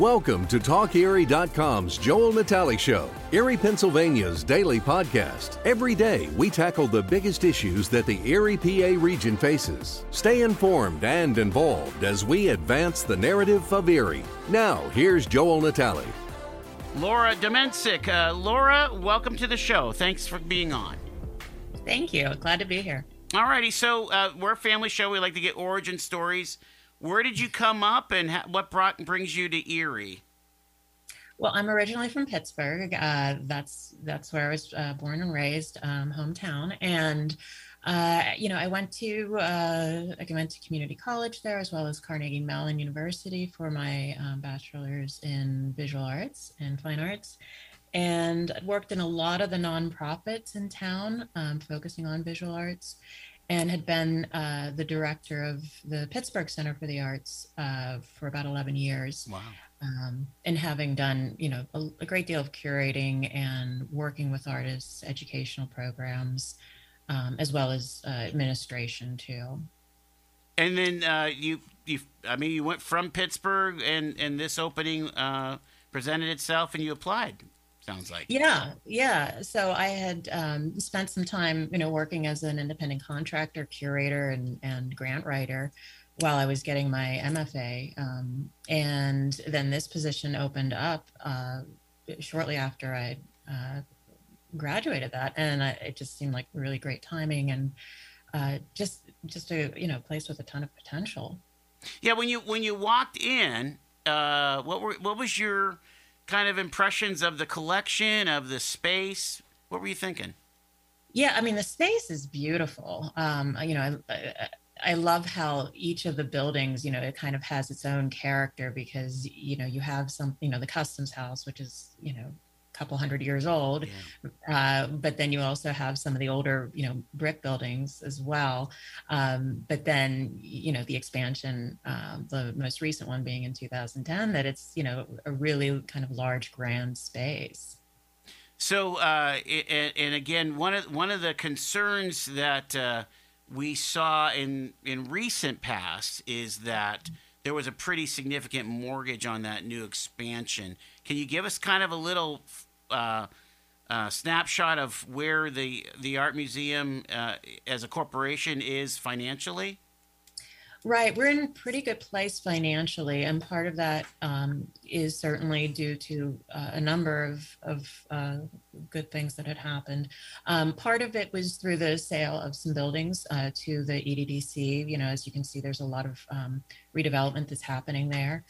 Welcome to TalkErie.com's Joel Natale Show, Erie, Pennsylvania's daily podcast. Every day, we tackle the biggest issues that the Erie PA region faces. Stay informed and involved as we advance the narrative of Erie. Now, here's Joel Natale. Laura Domencic. Uh, Laura, welcome to the show. Thanks for being on. Thank you. Glad to be here. All righty. So, uh, we're a family show. We like to get origin stories where did you come up, and ha- what brought brings you to Erie? Well, I'm originally from Pittsburgh. Uh, that's that's where I was uh, born and raised, um, hometown. And uh, you know, I went to uh, I went to community college there as well as Carnegie Mellon University for my um, bachelor's in visual arts and fine arts, and worked in a lot of the nonprofits in town, um, focusing on visual arts and had been uh, the director of the Pittsburgh Center for the Arts uh, for about 11 years. Wow. Um, and having done, you know, a, a, great deal of curating and working with artists, educational programs, um, as well as uh, administration too. And then uh, you, you, I mean, you went from Pittsburgh, and and this opening uh, presented itself, and you applied sounds like. Yeah, yeah. So I had um, spent some time, you know, working as an independent contractor, curator, and and grant writer while I was getting my MFA, um, and then this position opened up uh, shortly after I uh, graduated that, and I, it just seemed like really great timing and uh, just just a you know place with a ton of potential. Yeah, when you when you walked in, uh, what were what was your kind of impressions of the collection, of the space? What were you thinking? Yeah, I mean, the space is beautiful. Um, you know, I, I, I love how each of the buildings, you know, it kind of has its own character because, you know, you have some, you know, the customs house, which is, you know, couple hundred years old. Yeah. Uh, but then you also have some of the older, you know, brick buildings as well. Um, but then, you know, the expansion, um, the most recent one being in 2010, that it's, you know, a really kind of large, grand space. So, uh, and, and, again, one of one of the concerns that uh, we saw in in recent past is that there was a pretty significant mortgage on that new expansion. Can you give us kind of a little uh, uh, snapshot of where the the art museum uh, as a corporation is financially? Right, we're in a pretty good place financially, and part of that um, is certainly due to uh, a number of, of uh, good things that had happened. Um, part of it was through the sale of some buildings uh, to the EDDC. You know, as you can see, there's a lot of um, redevelopment that's happening there.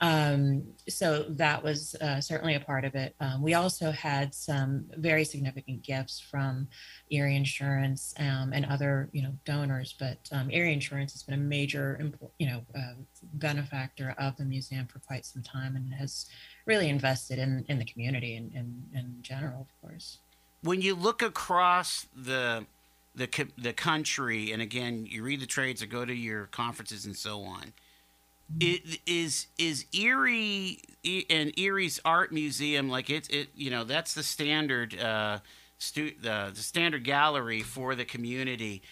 Um, so that was uh, certainly a part of it. Um, we also had some very significant gifts from Erie Insurance um, and other, you know, donors. But um, Erie Insurance has been a major, you know, uh, benefactor of the museum for quite some time and has really invested in in the community and in, in, in general, of course. When you look across the the the country, and again, you read the trades or go to your conferences and so on it is is Erie and Erie's art museum like it it you know that's the standard uh, stu- the, the standard gallery for the community.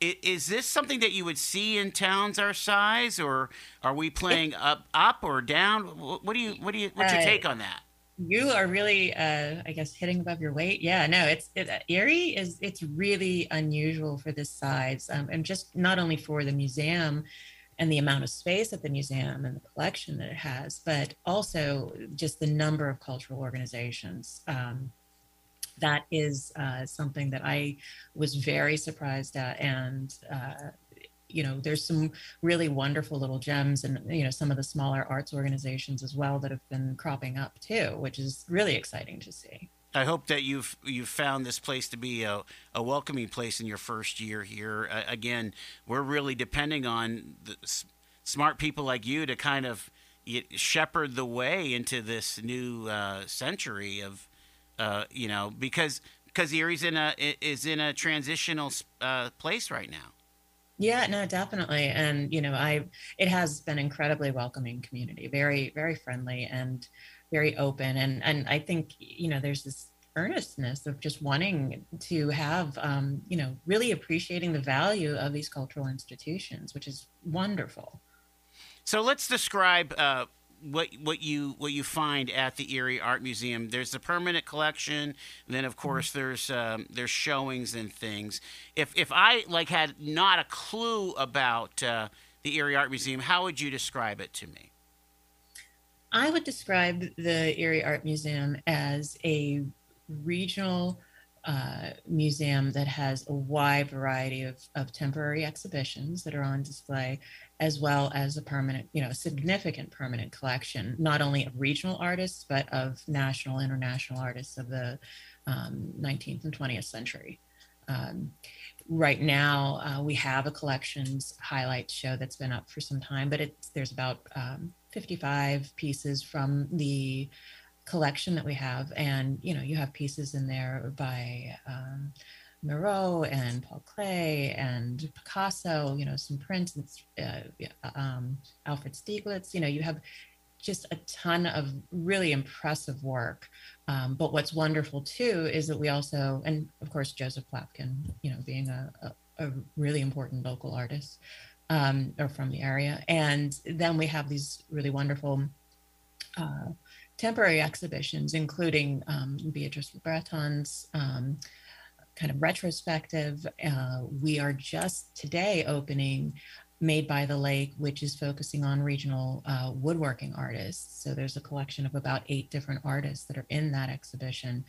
It, is this something that you would see in towns our size, or are we playing up up or down? What do you what do you what's your take on that? You are really, uh, I guess, hitting above your weight. Yeah, no, it's it, Erie is it's really unusual for this size, um, and just not only for the museum and the amount of space at the museum and the collection that it has, but also just the number of cultural organizations. Um, that is uh, something that I was very surprised at. And, uh, you know, there's some really wonderful little gems and, you know, some of the smaller arts organizations as well that have been cropping up too, which is really exciting to see. I hope that you've you've found this place to be a, a welcoming place in your first year here. Uh, again, we're really depending on s- smart people like you to kind of shepherd the way into this new uh, century of, uh, you know, because because Erie's in a is in a transitional uh, place right now. Yeah, no, definitely, and you know, I it has been incredibly welcoming community, very very friendly and very open and and i think you know there's this earnestness of just wanting to have um, you know really appreciating the value of these cultural institutions which is wonderful so let's describe uh, what what you what you find at the Erie Art Museum. There's the permanent collection. Then of course mm-hmm. there's um, there's showings and things. If if I like had not a clue about uh, the Erie Art Museum, how would you describe it to me? I would describe the Erie Art Museum as a regional uh, museum that has a wide variety of, of temporary exhibitions that are on display, as well as a permanent, you know, significant permanent collection, not only of regional artists, but of national, international artists of the um, 19th and 20th century. Um, right now, uh, we have a collections highlights show that's been up for some time, but it's, there's about um, 55 pieces from the collection that we have. And, you know, you have pieces in there by um, Miro and Paul Klee and Picasso, you know, some prints, uh, um, Alfred Stieglitz, you know, you have just a ton of really impressive work. Um, but what's wonderful too is that we also, and of course, Joseph Plavcan, you know, being a, a, a really important local artist um, or from the area. And then we have these really wonderful uh, temporary exhibitions, including um, Beatrice Breton's um, kind of retrospective. Uh, we are just today opening Made by the Lake, which is focusing on regional uh, woodworking artists. So there's a collection of about eight different artists that are in that exhibition.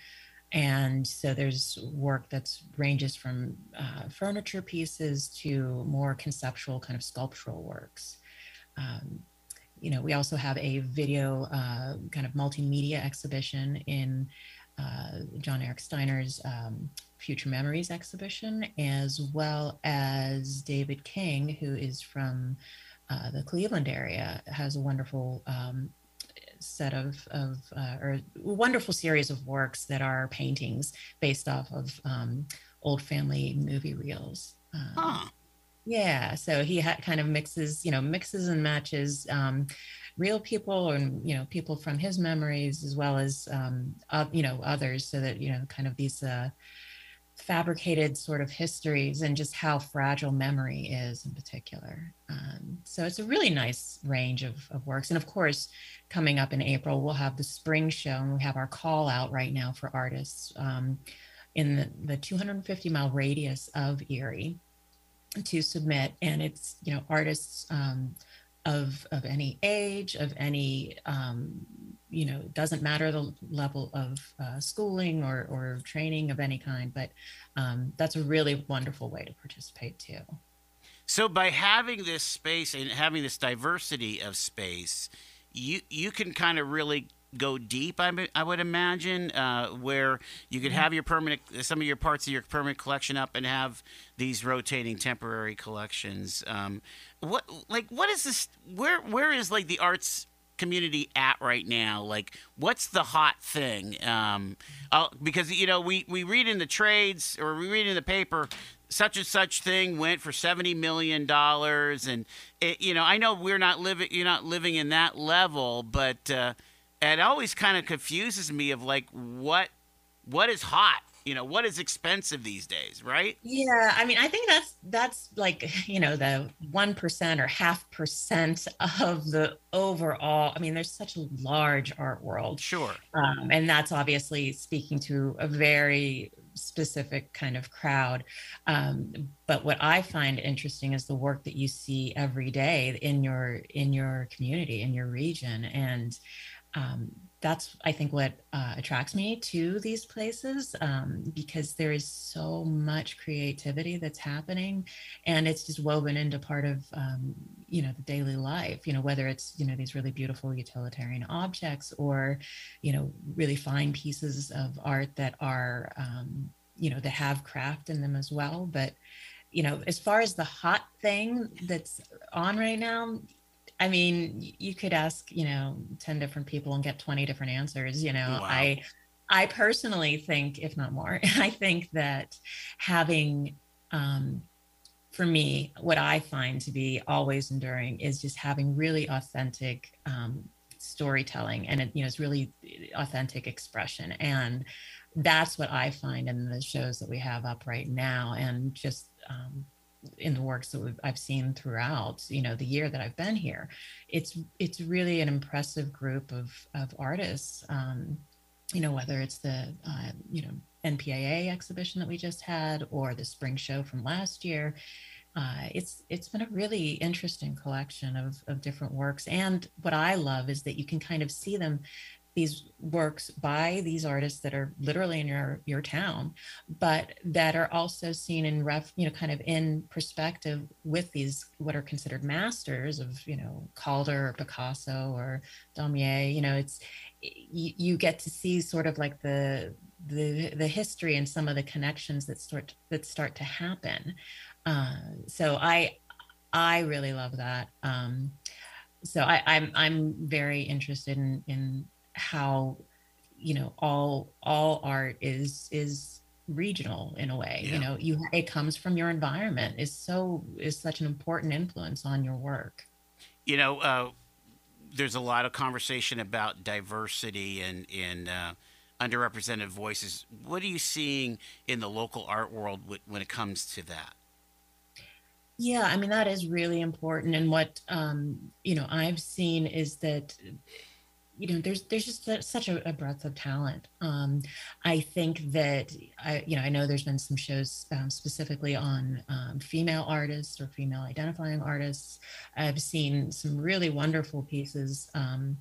And so there's work that ranges from uh, furniture pieces to more conceptual kind of sculptural works. Um, you know, we also have a video uh, kind of multimedia exhibition in uh, John Eric Steiner's um, Future Memories exhibition, as well as David King, who is from uh, the Cleveland area, has a wonderful um, set of, of uh, or wonderful series of works that are paintings based off of um, old family movie reels. Um, huh. Yeah, so he ha- kind of mixes, you know, mixes and matches um, real people and you know people from his memories as well as um, uh, you know others, so that you know kind of these uh, fabricated sort of histories and just how fragile memory is in particular. Um, so it's a really nice range of, of works, and of course, coming up in April we'll have the spring show, and we have our call out right now for artists. Um, in the, the 250 mile radius of Erie, to submit and it's you know artists um, of of any age of any um, you know it doesn't matter the level of uh, schooling or or training of any kind but um, that's a really wonderful way to participate too so by having this space and having this diversity of space you you can kind of really go deep. I, I would imagine uh, where you could have your permanent some of your parts of your permanent collection up and have these rotating temporary collections. Um, what like what is this? Where where is like the arts community at right now? Like, what's the hot thing? Um, because you know, we we read in the trades or we read in the paper such and such thing went for seventy million dollars, and it, you know, I know we're not living you're not living in that level, but uh, it always kind of confuses me of like what what is hot you know what is expensive these days right? Yeah i mean i think that's that's like you know the 1% or half percent of the overall i mean there's such a large art world. Sure. Um, and that's obviously speaking to a very specific kind of crowd. Um, but what i find interesting is the work that you see every day in your in your community in your region. And um, that's I think what uh, attracts me to these places um, because there is so much creativity that's happening, and it's just woven into part of um, you know the daily life. You know whether it's you know these really beautiful utilitarian objects or you know really fine pieces of art that are um, you know that have craft in them as well. But you know as far as the hot thing that's on right now I mean, you could ask, you know, 10 different people and get 20 different answers. You know, wow. I I personally think, if not more, I think that having um, for me, what I find to be always enduring is just having really authentic um, storytelling and it, you know, it's really authentic expression. And that's what I find in the shows that we have up right now. And just um, in the works that I've seen throughout, you know, the year that I've been here, it's it's really an impressive group of of artists. Um, you know, whether it's the uh, you know NPAA exhibition that we just had or the spring show from last year. Uh, it's it's been a really interesting collection of of different works, and what I love is that you can kind of see them these works by these artists that are literally in your your town but that are also seen in ref you know kind of in perspective with these what are considered masters of you know calder or picasso or daumier you know it's you, you get to see sort of like the the the history and some of the connections that start that start to happen. Uh, so i i really love that. Um, so I, I'm I'm very interested in in how you know all all art is is regional in a way yeah. you know you it comes from your environment. Is so is such an important influence on your work. You know uh, there's a lot of conversation about diversity and in uh, underrepresented voices. What are you seeing in the local art world when it comes to that? Yeah i mean that is really important. And what um, you know i've seen is that you know there's there's just such a, a, breadth of talent um, i think that i you know i know there's been some shows um, specifically on um, female artists or female identifying artists i've seen some really wonderful pieces um,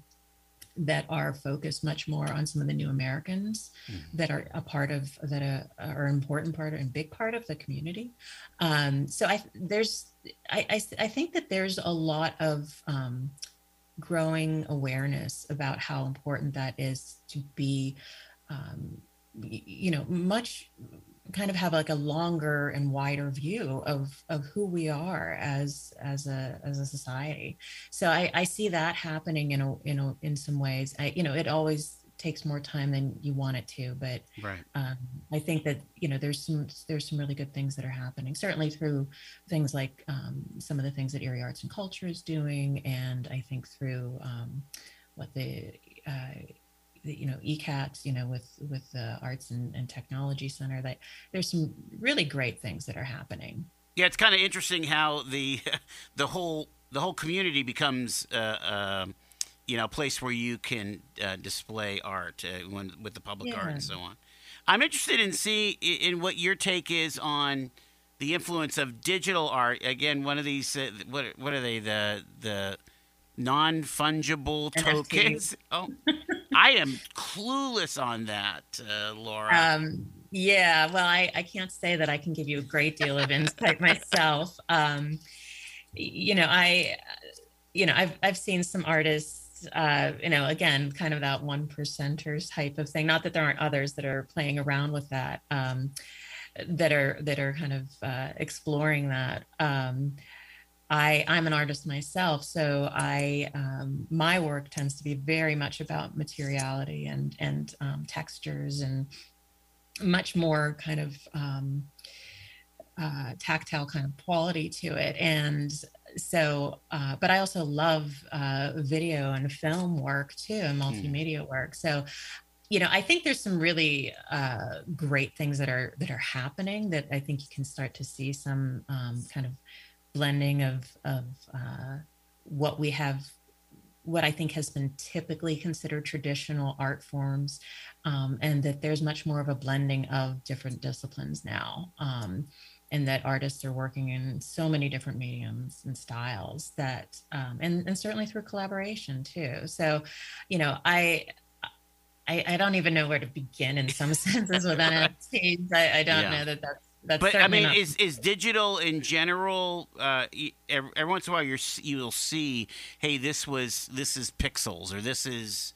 that are focused much more on some of the new Americans mm. that are a part of that are, are an important part and big part of the community. Um, so I there's I, I, I think that there's a lot of um, growing awareness about how important that is to be um, you know much kind of have like a longer and wider view of of who we are as as a as a society. So i i see that happening in a in a in some ways. I you know it always takes more time than you want it to but right. um, i think that you know there's some there's some really good things that are happening certainly through things like um, some of the things that erie arts and culture is doing and i think through um, what the, uh, the you know ECAT, you know, with with the Arts and, and Technology Center, that there's some really great things that are happening. Yeah, it's kind of interesting how the the whole the whole community becomes uh, uh, you know, a place where you can uh, display art uh, when, with the public yeah. art and so on. I'm interested in see in what your take is on the influence of digital art. Again, one of these uh, what what are they the the non fungible tokens? Oh, I am clueless on that, uh, Laura. Um, yeah, well, I, I can't say that I can give you a great deal of insight myself. Um, you know, I, you know, I've I've seen some artists uh, you know, again, kind of that one percenters type of thing. Not that there aren't others that are playing around with that, um, that are that are kind of uh, exploring that. Um, I I'm an artist myself, so I um, my work tends to be very much about materiality and and um, textures and much more kind of um, uh, tactile kind of quality to it and so uh, but i also love uh, video and film work too and hmm. multimedia mm. work so you know i think there's some really uh, great things that are that are happening that i think you can start to see some um, kind of blending of of uh, what we have what I think has been typically considered traditional art forms, um, and that there's much more of a blending of different disciplines now. Um, and that artists are working in so many different mediums and styles that um, and, and certainly through collaboration too so you know i I, I don't even know where to begin in some senses with NFTs. I, I don't yeah. know that that's that's but I mean, not... is is digital in general? Uh, every, every, once in a while, you're you'll see, hey, this was this is pixels, or this is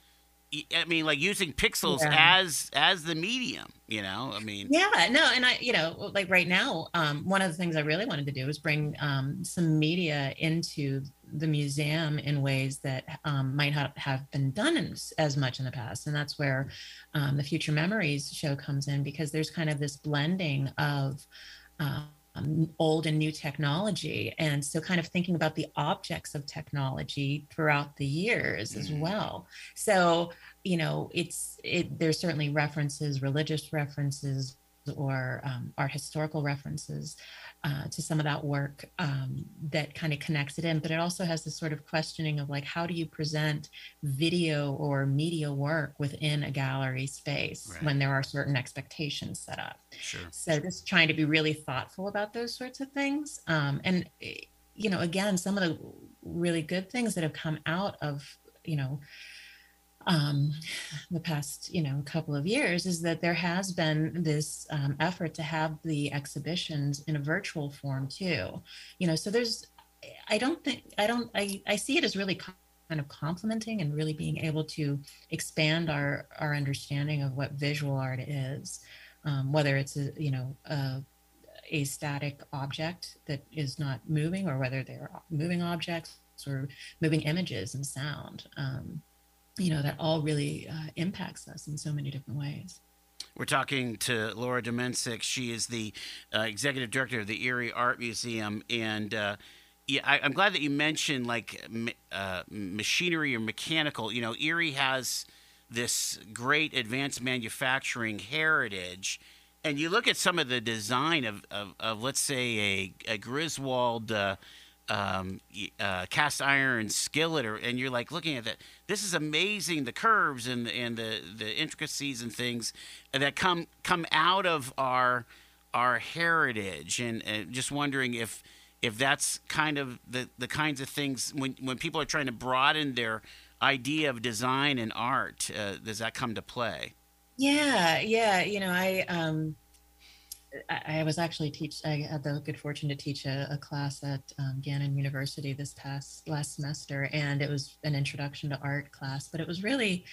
I mean, like using pixels yeah. as as the medium. You know, I mean. Yeah, no, and I, you know, like right now, um, one of the things I really wanted to do was bring um, some media into the museum in ways that um, might not have been done in, as much in the past, and that's where um, the Future Memories show comes in because there's kind of this blending of. Um, old and new technology. And so, kind of thinking about the objects of technology throughout the years mm-hmm. as well. So, you know, it's it. There's certainly references, religious references, or um, art historical references uh, to some of that work um, that kind of connects it in. But it also has this sort of questioning of like, how do you present video or media work within a gallery space right. when there are certain expectations set up? Sure. So just trying to be really thoughtful about those sorts of things. Um, and, you know, again, some of the really good things that have come out of, you know, um, the past you know couple of years is that there has been this um, effort to have the exhibitions in a virtual form too. You know so there's i don't think i don't i, I see it as really kind of complementing and really being able to expand our our understanding of what visual art is um, whether it's a you know a, a static object that is not moving or whether they're moving objects or moving images and sound um, you know, that all really uh, impacts us in so many different ways. We're talking to Laura Domencic. She is the uh, executive director of the Erie Art Museum, and uh, yeah, I, am glad that you mentioned like uh, machinery or mechanical. You know, Erie has this great advanced manufacturing heritage, and you look at some of the design of, of, of let's say a, a Griswold uh, um, uh, cast iron skillet, or, and you're like looking at that. This is amazing. The curves and and the the intricacies and things that come come out of our our heritage, and, and just wondering if if that's kind of the the kinds of things when when people are trying to broaden their idea of design and art, uh, does that come to play? Yeah, yeah. You know, I um, I, was actually teach. I had the good fortune to teach a, a class at um, Gannon University this past last semester, and it was an introduction to art class. But it was really,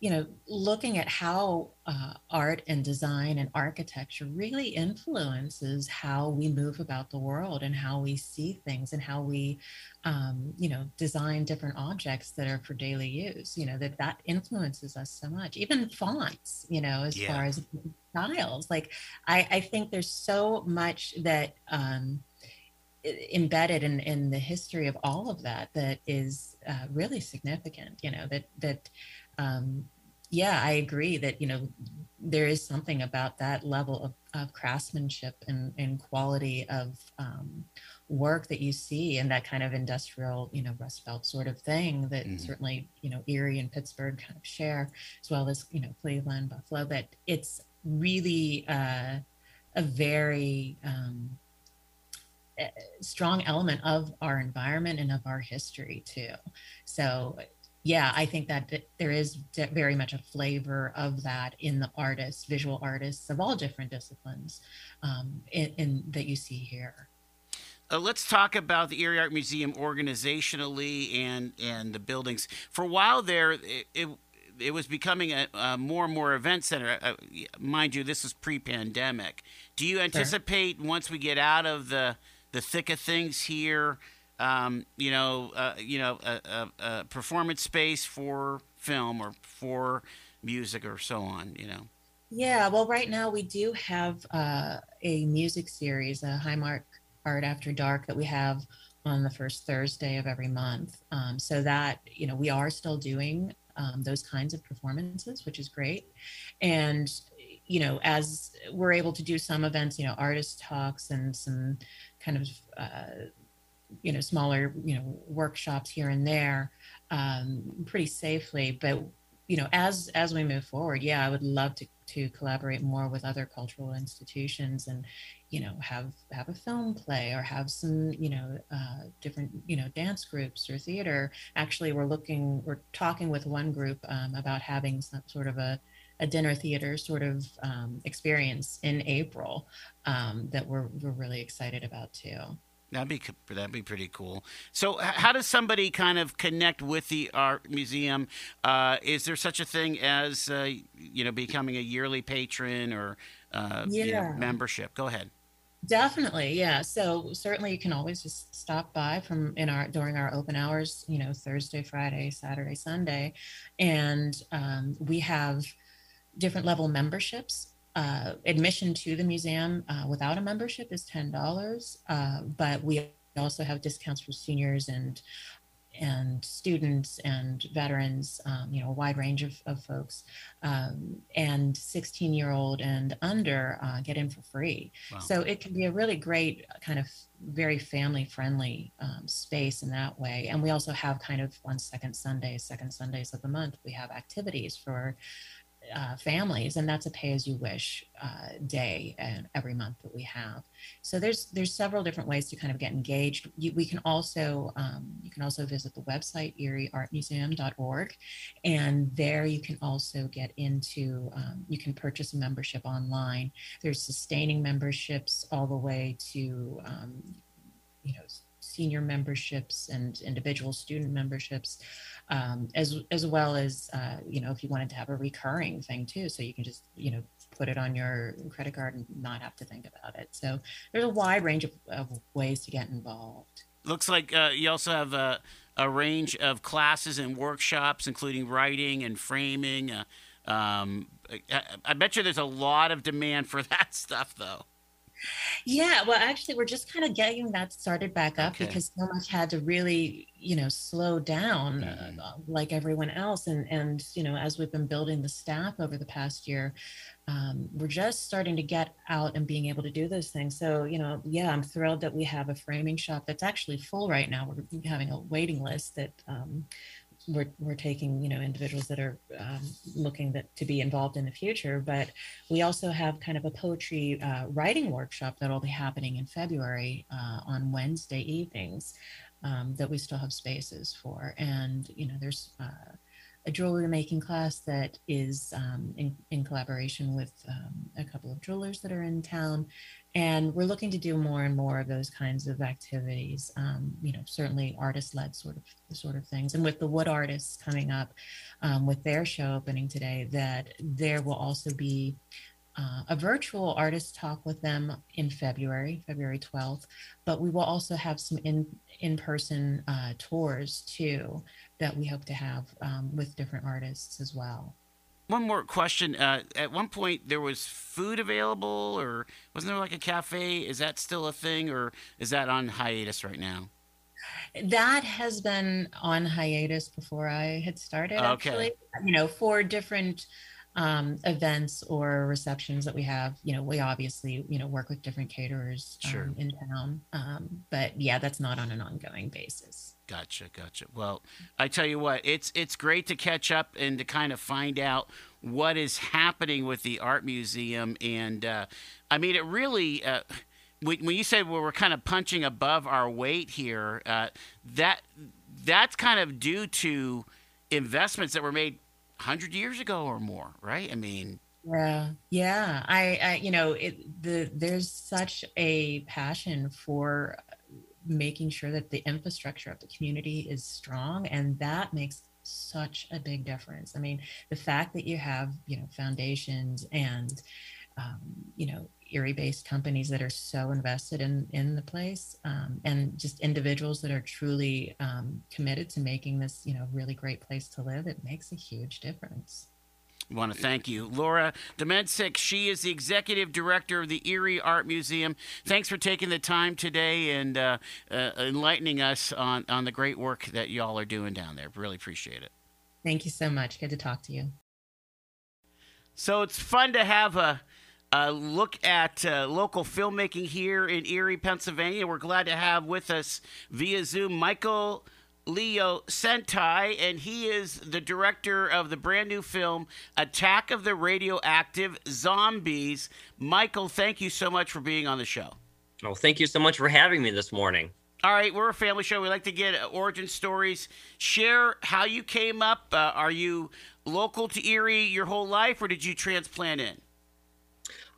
you know, looking at how uh, art and design and architecture really influences how we move about the world and how we see things and how we, um, you know, design different objects that are for daily use. You know, that that influences us so much. Even fonts, you know, as yeah. far as styles. Like, I, I think there's so much that. Um, embedded in, in the history of all of that that is uh, really significant you know that that um, yeah, I agree that you know there is something about that level of, of craftsmanship and, and quality of um, work that you see in that kind of industrial, you know, Rust Belt sort of thing that mm-hmm. certainly you know Erie and Pittsburgh kind of share, as well as you know Cleveland, Buffalo. But it's really uh, a very um, strong element of our environment and of our history too. So yeah, I think that there is very much a flavor of that in the artists, visual artists of all different disciplines, um, in, in, that you see here. Uh, let's talk about the Erie Art Museum organizationally and and the buildings. For a while there, it, it, it was becoming a, a, more and more event center. Uh, mind you, this is pre-pandemic. Do you anticipate sure. once we get out of the the thick of things here? Um, you know, uh, you know, a, a, a, performance space for film or for music or so on. You know. Yeah, well, right now we do have uh, a music series, a Highmark Art After Dark, that we have on the first Thursday of every month. Um, so that you know, we are still doing um, those kinds of performances, which is great, and you know, as we're able to do some events, you know, artist talks and some kind of uh, you know smaller you know workshops here and there um, pretty safely but you know as as we move forward yeah i would love to to collaborate more with other cultural institutions and you know have have a film play or have some you know uh, different you know dance groups or theater actually we're looking we're talking with one group um, about having some sort of a a dinner theater sort of um, experience in April um, that we're, we're really excited about too. That'd be that'd be pretty cool. So, how does somebody kind of connect with the art museum? Uh, is there such a thing as uh, you know becoming a yearly patron or uh, yeah. you know, membership? Go ahead. Definitely, yeah. So certainly you can always just stop by from in our during our open hours. You know, Thursday, Friday, Saturday, Sunday, and um, we have different level memberships uh, admission to the museum uh, without a membership is ten dollars, uh, but we also have discounts for seniors and and students and veterans, um, you know, a wide range of, of folks, um, and 16 year old and under uh, get in for free. Wow. So it can be a really great kind of very family friendly um, space in that way. And we also have kind of on second Sundays, second Sundays of the month, we have activities for uh, families, and that's a pay as you wish uh, day and every month that we have. So there's there's several different ways to kind of get engaged. You, we can also um, you can also visit the website erieartmuseum.org, and there you can also get into um, you can purchase a membership online. There's sustaining memberships all the way to um, you know senior memberships and individual student memberships um, as as well as uh, you know if you wanted to have a recurring thing too, so you can just you know put it on your credit card and not have to think about it. So there's a wide range of, of ways to get involved. Looks like uh, you also have a, a range of classes and workshops, including writing and framing. Uh, um, I, I bet you there's a lot of demand for that stuff, though. Yeah, well, actually, we're just kind of getting that started back up okay. because so much had to really, you know, slow down mm-hmm. uh, like everyone else. And and you know, as we've been building the staff over the past year, um, we're just starting to get out and being able to do those things. So you know, yeah, I'm thrilled that we have a framing shop that's actually full right now. We're having a waiting list that. Um, we're, we're taking you know individuals that are um, looking that to be involved in the future but we also have kind of a poetry uh, writing workshop that will be happening in february uh, on wednesday evenings um, that we still have spaces for. And you know there's uh, a jewelry making class that is um, in, in collaboration with um, a couple of jewelers that are in town. And we're looking to do more and more of those kinds of activities um, you know certainly artist led sort of sort of things. And with the wood artists coming up um, with their show opening today that there will also be uh, a virtual artist talk with them in February, February 12th, but we will also have some in in person uh, tours too that we hope to have um, with different artists as well one more question. Uh, at one point, there was food available, or wasn't there like a cafe? Is that still a thing, or is that on hiatus right now? That has been on hiatus before I had started. Okay. Actually, you know, for different um, events or receptions that we have, you know, we obviously, you know, work with different caterers um, sure. in town. Um, but yeah, that's not on an ongoing basis. Gotcha, gotcha. Well, I tell you what, it's it's great to catch up and to kind of find out what is happening with the art museum. And uh, I mean, it really. Uh, when you said well, we're kind of punching above our weight here, uh, that that's kind of due to investments that were made hundred years ago or more, right? I mean, yeah, yeah. I, I you know, it, the there's such a passion for making sure that the infrastructure of the community is strong and that makes such a big difference. I mean the fact that you have you know foundations and um, you know erie based companies that are so invested in in the place um, and just individuals that are truly um, committed to making this you know really great place to live it makes a huge difference we want to thank you. Laura Domencic, she is the executive director of the Erie Art Museum. Thanks for taking the time today and uh, uh, enlightening us on, on the great work that y'all are doing down there. Really appreciate it. Thank you so much. Good to talk to you. So it's fun to have a, a look at uh, local filmmaking here in Erie, Pennsylvania. We're glad to have with us via Zoom Michael. Leo Sentai, and he is the director of the brand new film Attack of the Radioactive Zombies. Michael, thank you so much for being on the show. Oh, thank you so much for having me this morning. All right, we're a family show. We like to get origin stories. Share how you came up. Uh, are you local to Erie your whole life, or did you transplant in?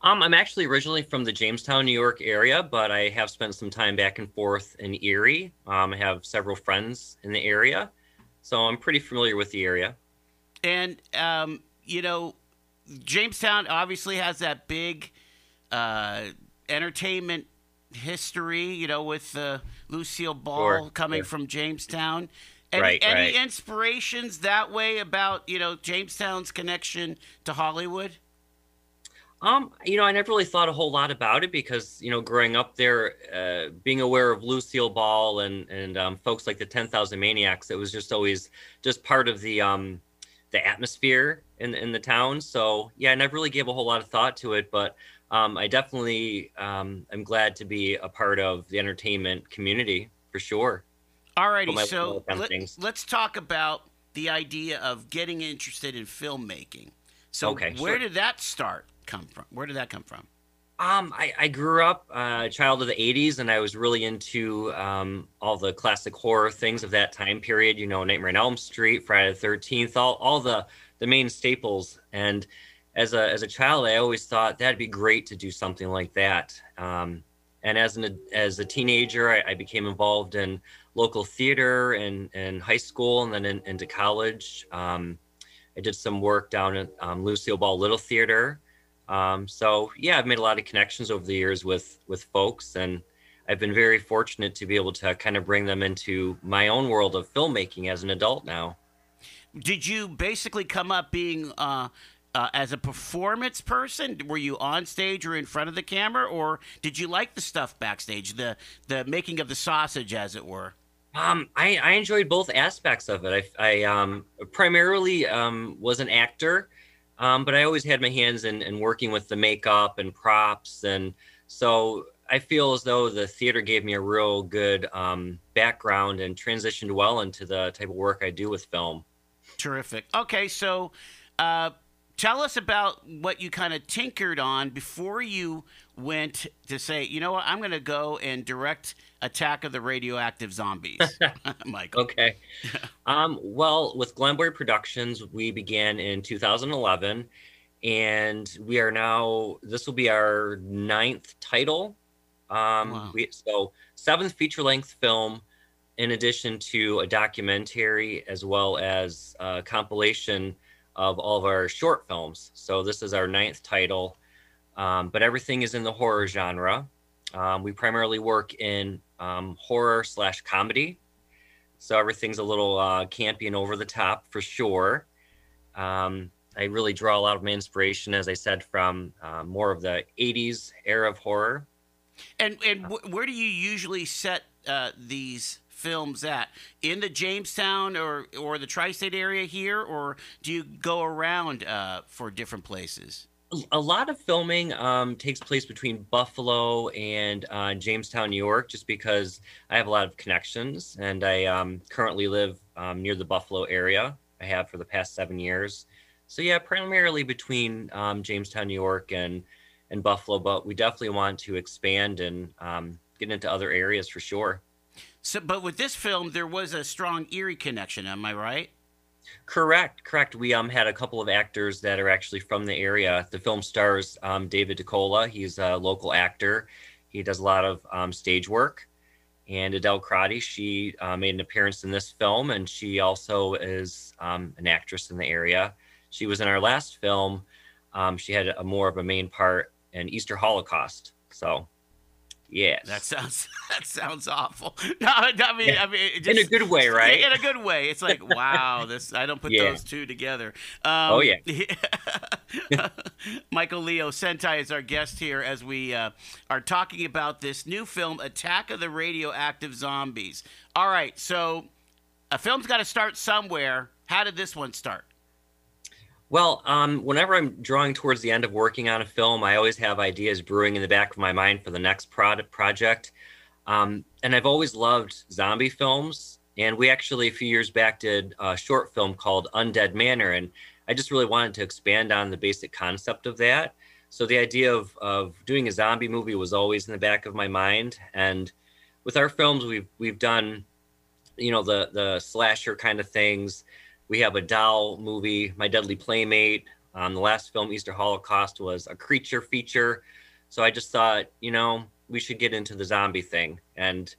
Um, I'm actually originally from the Jamestown, New York area, but I have spent some time back and forth in Erie. Um, I have several friends in the area, so I'm pretty familiar with the area. And um, you know, Jamestown obviously has that big uh, entertainment history. You know, with uh, Lucille Ball sure. coming yeah. from Jamestown. Any, right, any right. inspirations that way about you know Jamestown's connection to Hollywood? Um, you know, I never really thought a whole lot about it because, you know, growing up there, uh, being aware of Lucille Ball and and um, folks like the Ten Thousand Maniacs, it was just always just part of the um, the atmosphere in in the town. So yeah, I never really gave a whole lot of thought to it, but um, I definitely um, am glad to be a part of the entertainment community for sure. Alrighty, so let, let's talk about the idea of getting interested in filmmaking. So okay, where sure. did that start? Come from? Where did that come from? Um, I, I grew up uh, a child of the 80s and I was really into um, all the classic horror things of that time period, you know, Nightmare on Elm Street, Friday the 13th, all, all the, the main staples. And as a, as a child, I always thought that'd be great to do something like that. Um, and as an as a teenager, I, I, became involved in local theater and, and high school and then in, into college. Um, I did some work down at um, Lucille Ball Little Theater um, so yeah, I've made a lot of connections over the years with with folks, and I've been very fortunate to be able to kind of bring them into my own world of filmmaking as an adult now. Did you basically come up being uh, uh, as a performance person? Were you on stage or in front of the camera, or did you like the stuff backstage, the the making of the sausage, as it were? Um, I, I enjoyed both aspects of it. I, I um, primarily um, was an actor. Um, but I always had my hands in, in working with the makeup and props. And so I feel as though the theater gave me a real good um, background and transitioned well into the type of work I do with film. Terrific. Okay, so uh, tell us about what you kind of tinkered on before you went to say, you know what, I'm going to go and direct Attack of the Radioactive Zombies, Michael. Okay. um, well, with Glenboy Productions, we began in 2011, and we are now, this will be our ninth title. Um, wow. we, so, seventh feature length film, in addition to a documentary as well as a compilation of all of our short films. So, this is our ninth title. Um, but everything is in the horror genre. Um, we primarily work in um, horror slash comedy. So everything's a little uh, campy and over the top for sure. Um, I really draw a lot of my inspiration, as I said, from uh, more of the 80s era of horror. And, and w- where do you usually set uh, these films at? In the Jamestown or, or the tri state area here, or do you go around uh, for different places? A lot of filming um, takes place between Buffalo and uh, Jamestown, New York, just because I have a lot of connections and I um, currently live um, near the Buffalo area. I have for the past seven years. So yeah, primarily between um, Jamestown, New York, and and Buffalo, but we definitely want to expand and um, get into other areas for sure. So, but with this film, there was a strong Erie connection. Am I right? Correct, correct. We um had a couple of actors that are actually from the area. The film stars um, David DeCola. He's a local actor. He does a lot of um, stage work. And Adele Crotty, she uh, made an appearance in this film, and she also is um, an actress in the area. She was in our last film. Um, she had a more of a main part in Easter Holocaust. So Yes. That sounds that sounds awful. No, I mean, yeah. I mean, just, in a good way, right? In a good way. It's like, wow, this I don't put yeah. those two together. Um, oh yeah. Michael Leo Sentai is our guest here as we uh, are talking about this new film, Attack of the Radioactive Zombies. All right, so a film's got to start somewhere. How did this one start? Well, um, whenever I'm drawing towards the end of working on a film, I always have ideas brewing in the back of my mind for the next product project. Um, and I've always loved zombie films. And we actually, a few years back, did a short film called Undead Manor. And I just really wanted to expand on the basic concept of that. So the idea of, of doing a zombie movie was always in the back of my mind. And with our films, we've, we've done, you know, the, the slasher kind of things we have a doll movie, My Deadly Playmate. Um, the last film, Easter Holocaust, was a creature feature. So I just thought, you know, we should get into the zombie thing. And,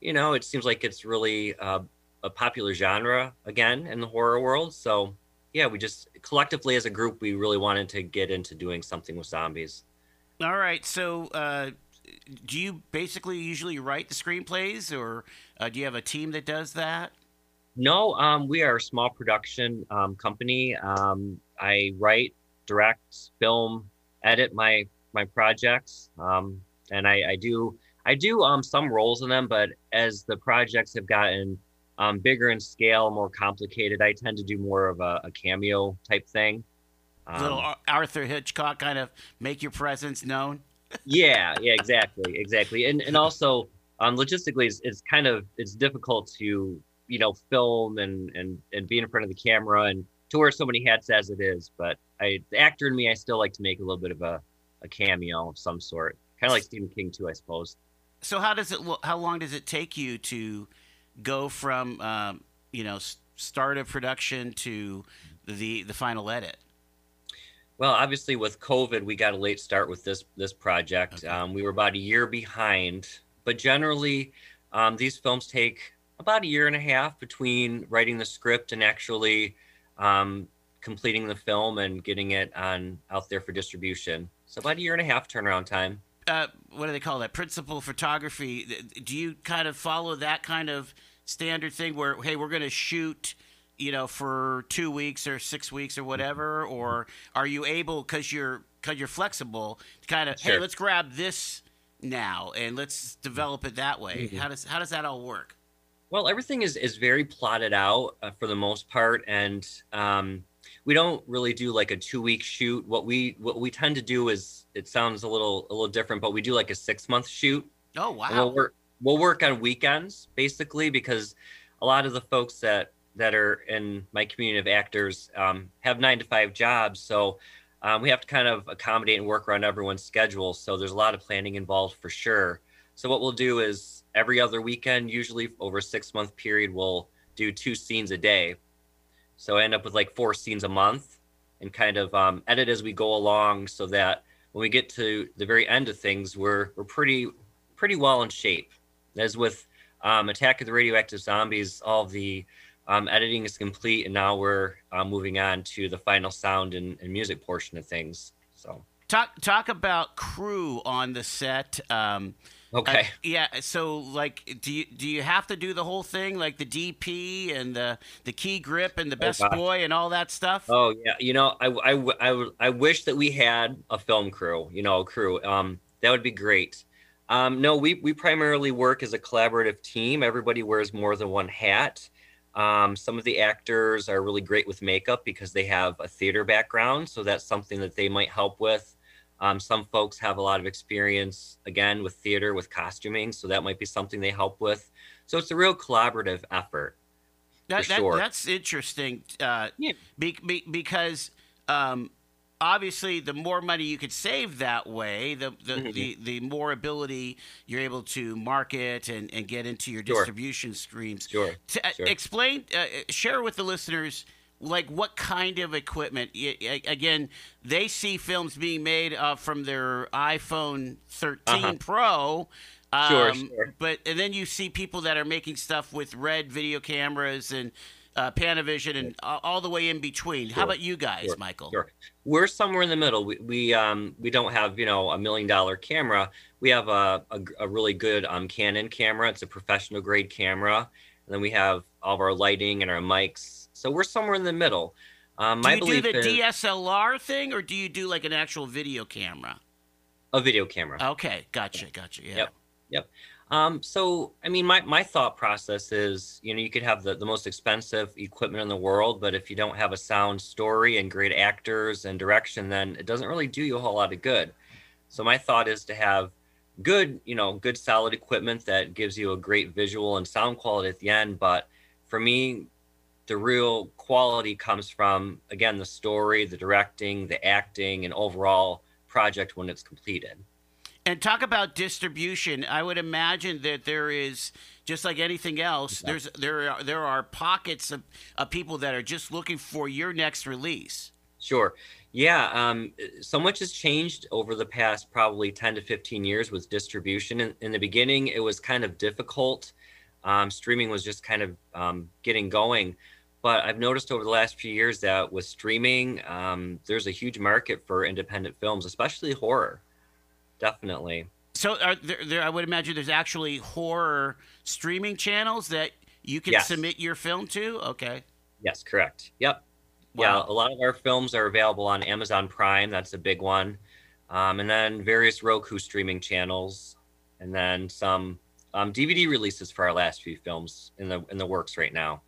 you know, it seems like it's really uh, a popular genre again in the horror world. So, yeah, we just collectively as a group, we really wanted to get into doing something with zombies. All right. So, uh, do you basically usually write the screenplays or uh, do you have a team that does that? No, um, we are a small production um, company. Um, I write, direct, film, edit my my projects, um, and I, I do I do um, some roles in them, but as the projects have gotten um, bigger in scale, more complicated, I tend to do more of a, a cameo type thing. Um, Little Alfred Hitchcock kind of make your presence known. yeah, yeah, exactly, exactly, and and also um, logistically, it's, it's kind of it's difficult to you know film and and and be in front of the camera and to wear so many hats as it is. But I, the actor in me, I still like to make a little bit of a, a cameo of some sort, kind of like Stephen King too, I suppose. So how does it? How long does it take you to go from um, you know start of production to the the final edit? Well, obviously with COVID, we got a late start with this this project. Okay. Um, we were about a year behind, but generally, um, these films take about a year and a half between writing the script and actually um, completing the film and getting it on out there for distribution. So about a year and a half turnaround time. Uh, what do they call that? Principal photography. Do you kind of follow that kind of standard thing where, hey, we're going to shoot, you know, for two weeks or six weeks or whatever, or are you able because you're because you're flexible to kind of, sure. hey, let's grab this now and let's develop it that way. Mm-hmm. How does how does that all work? Well, everything is is very plotted out uh, for the most part, and um, we don't really do like a two week shoot. What we what we tend to do is it sounds a little a little different, but we do like a six month shoot. Oh wow! we'll work we'll work on weekends basically because a lot of the folks that that are in my community of actors um, have nine to five jobs, so um, we have to kind of accommodate and work around everyone's schedule. So there's a lot of planning involved for sure. So what we'll do is every other weekend, usually over a six month period, we'll do two scenes a day. So I end up with like four scenes a month and kind of um, edit as we go along so that when we get to the very end of things, we're, we're pretty, pretty well in shape. As with um, Attack of the Radioactive Zombies, all the um, editing is complete, and now we're uh, moving on to the final sound and, and, music portion of things. So talk talk about crew on the set. Um, okay. Uh, yeah. So like, do you do you have to do the whole thing, like the DP and the the key grip and the oh, best oh, boy and all that stuff? Oh yeah. You know, I, I, I, I wish that we had a film crew. You know, a crew. Um, that would be great. Um, no, we we primarily work as a collaborative team. Everybody wears more than one hat. Um, some of the actors are really great with makeup because they have a theater background, so that's something that they might help with. Um, some folks have a lot of experience, again, with theater, with costuming, so that might be something they help with. So it's a real collaborative effort. That, that sure. That's interesting uh, yeah. be, be, because um, obviously the more money you could save that way the the, mm-hmm. the, the more ability you're able to market and, and get into your sure. distribution streams sure, to, uh, sure. explain uh, share with the listeners like what kind of equipment again they see films being made uh, from their iphone 13 uh-huh. pro um, sure, sure. But and then you see people that are making stuff with red video cameras and uh, Panavision, and all the way in between. Sure. How about you guys, sure. Michael? Sure. We're somewhere in the middle. We we um we don't have you know a million dollar camera. We have a, a, a really good um Canon camera. It's a professional grade camera, and then we have all of our lighting and our mics. So we're somewhere in the middle. Um, do you do the is, DSLR thing, or do you do like an actual video camera? A video camera. Okay, gotcha, gotcha. Yeah. Yep. Yep. Um, so, I mean, my, my thought process is, you know, you could have the, the most expensive equipment in the world, but if you don't have a sound story and great actors and direction, then it doesn't really do you a whole lot of good. So my thought is to have good, you know, good solid equipment that gives you a great visual and sound quality at the end. But for me, the real quality comes from, again, the story, the directing, the acting, and overall project when it's completed. And talk about distribution. I would imagine that there is just like anything else. There's there are there are pockets of, of people that are just looking for your next release. Sure. Yeah. Um, so much has changed over the past probably 10 to 15 years with distribution. In, in the beginning, it was kind of difficult. Um, streaming was just kind of um, getting going. But I've noticed over the last few years that with streaming, um, there's a huge market for independent films, especially horror definitely. So, are there, there, I would imagine there's actually horror streaming channels that you can yes. submit your film to. Okay. Yes, correct. Yep. Wow. Yeah, a lot of our films are available on Amazon Prime. That's a big one. um, and then various Roku streaming channels, and then some um, DVD releases for our last few films in the in the works right now.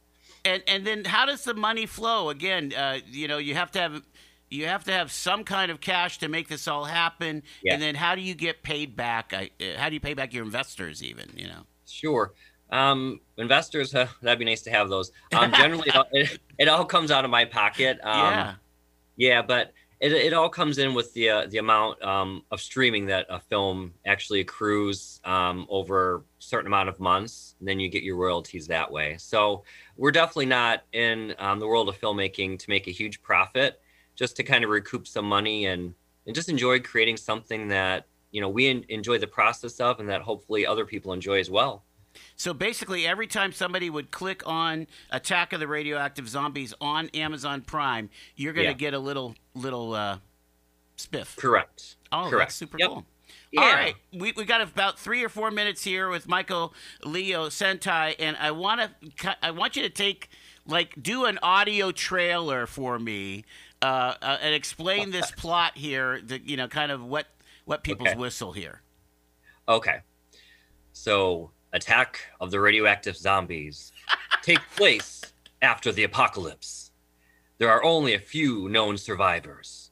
And and then how does the money flow? Again, uh, you know, you have to have you have to have some kind of cash to make this all happen. And then how do you get paid back? I, uh, how do you pay back your investors? Even you know. Sure. Um, investors, uh, that'd be nice to have those. Um, generally, it, all, it, it all comes out of my pocket. Um, yeah. Yeah, but it, it all comes in with the uh, the amount um, of streaming that a film actually accrues um, over a certain amount of months. And then you get your royalties that way. So we're definitely not in um, the world of filmmaking to make a huge profit, just to kind of recoup some money and and just enjoy creating something that you know we en- enjoy the process of, and that hopefully other people enjoy as well. So basically, every time somebody would click on Attack of the Radioactive Zombies on Amazon Prime, you're going to Yeah. get a little little uh, spiff. Correct. Oh, that's Correct. super Yep. cool. Yeah. All right, we, we got about three or four minutes here with Michael Leo Sentai, and I want to I want you to take like do an audio trailer for me uh, uh, and explain this plot here. The you know kind of what what people's Okay. whistle here. Okay. So, Attack of the Radioactive Zombies take place after the apocalypse. There are only a few known survivors.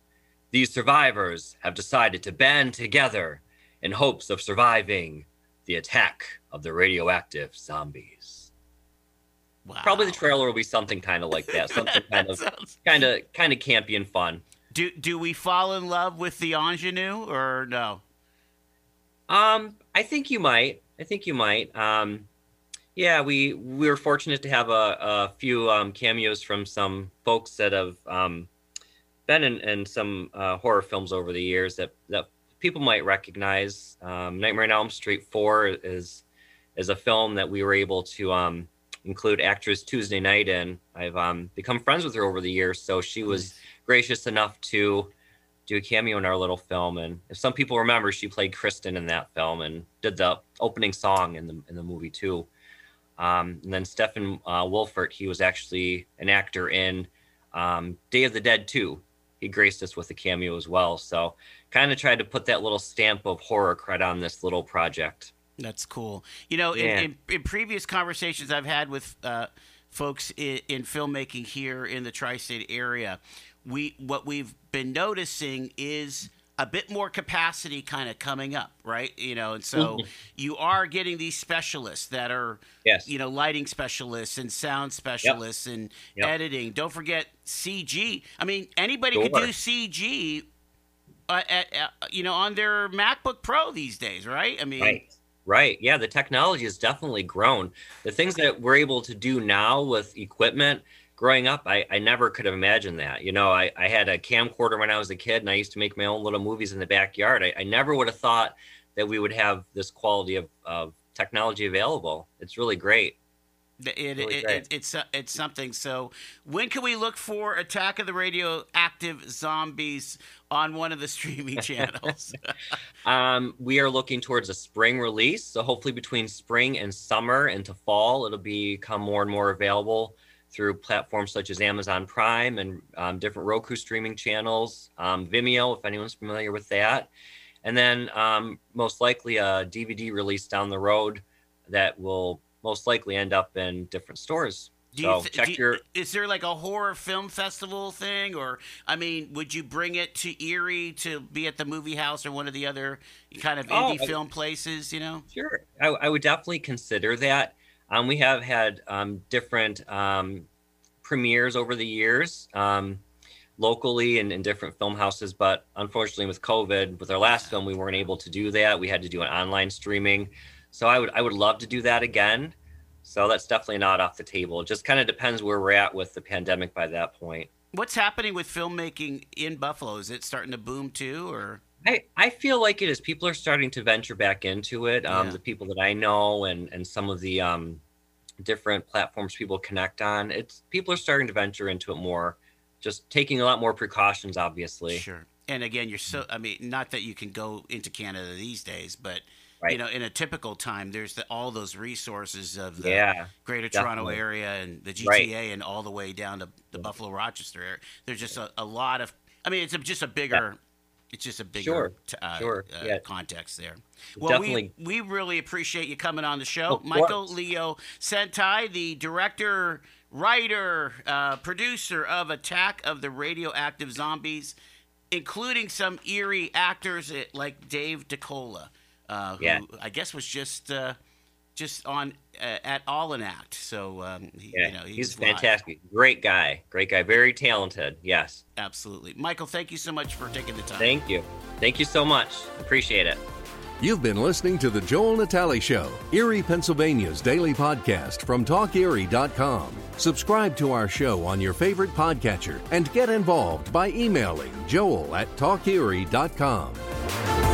These survivors have decided to band together in hopes of surviving the attack of the radioactive zombies. Wow. Probably the trailer will be something kind of like that, something kind of Sounds- kind of kind of campy and fun. Do do we fall in love with the ingenue or no? Um, I think you might. I think you might. Um, yeah, we we were fortunate to have a, a few um, cameos from some folks that have um, been in, in some uh, horror films over the years that that people might recognize. Um, Nightmare on Elm Street Four is is a film that we were able to um, include actress Tuesday Knight in. I've um, become friends with her over the years, so she was gracious enough to do a cameo in our little film. And if some people remember, she played Kristen in that film and did the opening song in the in the movie too. Um, and then Stephen uh, Wolfert, he was actually an actor in um, Day of the Dead too. He graced us with a cameo as well. So kind of tried to put that little stamp of horror cred on this little project. That's cool. You know, in, Yeah. in, in previous conversations I've had with uh, folks in, in filmmaking here in the tri-state area, we what we've been noticing is a bit more capacity kind of coming up, right? You know, and so you are getting these specialists that are, Yes. you know, lighting specialists and sound specialists and Yep. editing. Don't forget CG. I mean, anybody could do CG. Uh, at, uh, you know, on their MacBook Pro these days, right? I mean, Right. Right. Yeah, the technology has definitely grown. The things that we're able to do now with equipment, growing up, I, I never could have imagined that. You know, I, I had a camcorder when I was a kid and I used to make my own little movies in the backyard. I, I never would have thought that we would have this quality of, of technology available. It's really great. It, it, Really it, great. it, it's it's something. So when can we look for Attack of the Radioactive Zombies on one of the streaming channels? Um, we are looking towards a spring release. So hopefully between spring and summer into fall, it'll become more and more available through platforms such as Amazon Prime and um, different Roku streaming channels, um, Vimeo, if anyone's familiar with that. And then um, most likely a DVD release down the road that will most likely end up in different stores. Do so th- check you- your Is there like a horror film festival thing, or I mean, would you bring it to Erie to be at the movie house or one of the other kind of Oh, indie I- film places? You know, Sure, I, I would definitely consider that. Um, we have had um, different um, premieres over the years, um, locally and in different film houses. But unfortunately, with COVID, with our last film, we weren't able to do that. We had to do an online streaming. So I would I would love to do that again. So that's definitely not off the table. It just kind of depends where we're at with the pandemic by that point. what's happening with filmmaking in Buffalo? Is it starting to boom too, or I, I feel like it is. People are starting to venture back into it. Um, Yeah. The people that I know and and some of the um, different platforms people connect on, it's people are starting to venture into it more. Just taking a lot more precautions, obviously. Sure. And again, you're so, I mean, not that you can go into Canada these days, but, Right. you know, in a typical time, there's the, all those resources of the Yeah, greater Toronto area and the GTA Right. and all the way down to the Buffalo Rochester area. There's just a, a lot of, I mean, it's a, just a bigger It's just a bigger Sure, uh, sure, uh, yeah. context there. Well, Definitely. we, we really appreciate you coming on the show. Michael. Leo Sentai, the director, writer, uh, producer of Attack of the Radioactive Zombies, including some Erie actors eh, like Dave DeCola, uh, who. I guess was just uh, just on uh, at All an Act. So um, he, Yeah, you know, he's was live. fantastic. Great guy. Great guy. Very talented. Yes. Absolutely, Michael. Thank you so much for taking the time. Thank you. Thank you so much. Appreciate it. You've been listening to The Joel Natali Show, Erie, Pennsylvania's daily podcast from TalkErie.com. Subscribe to our show on your favorite podcatcher and get involved by emailing joel at TalkErie.com.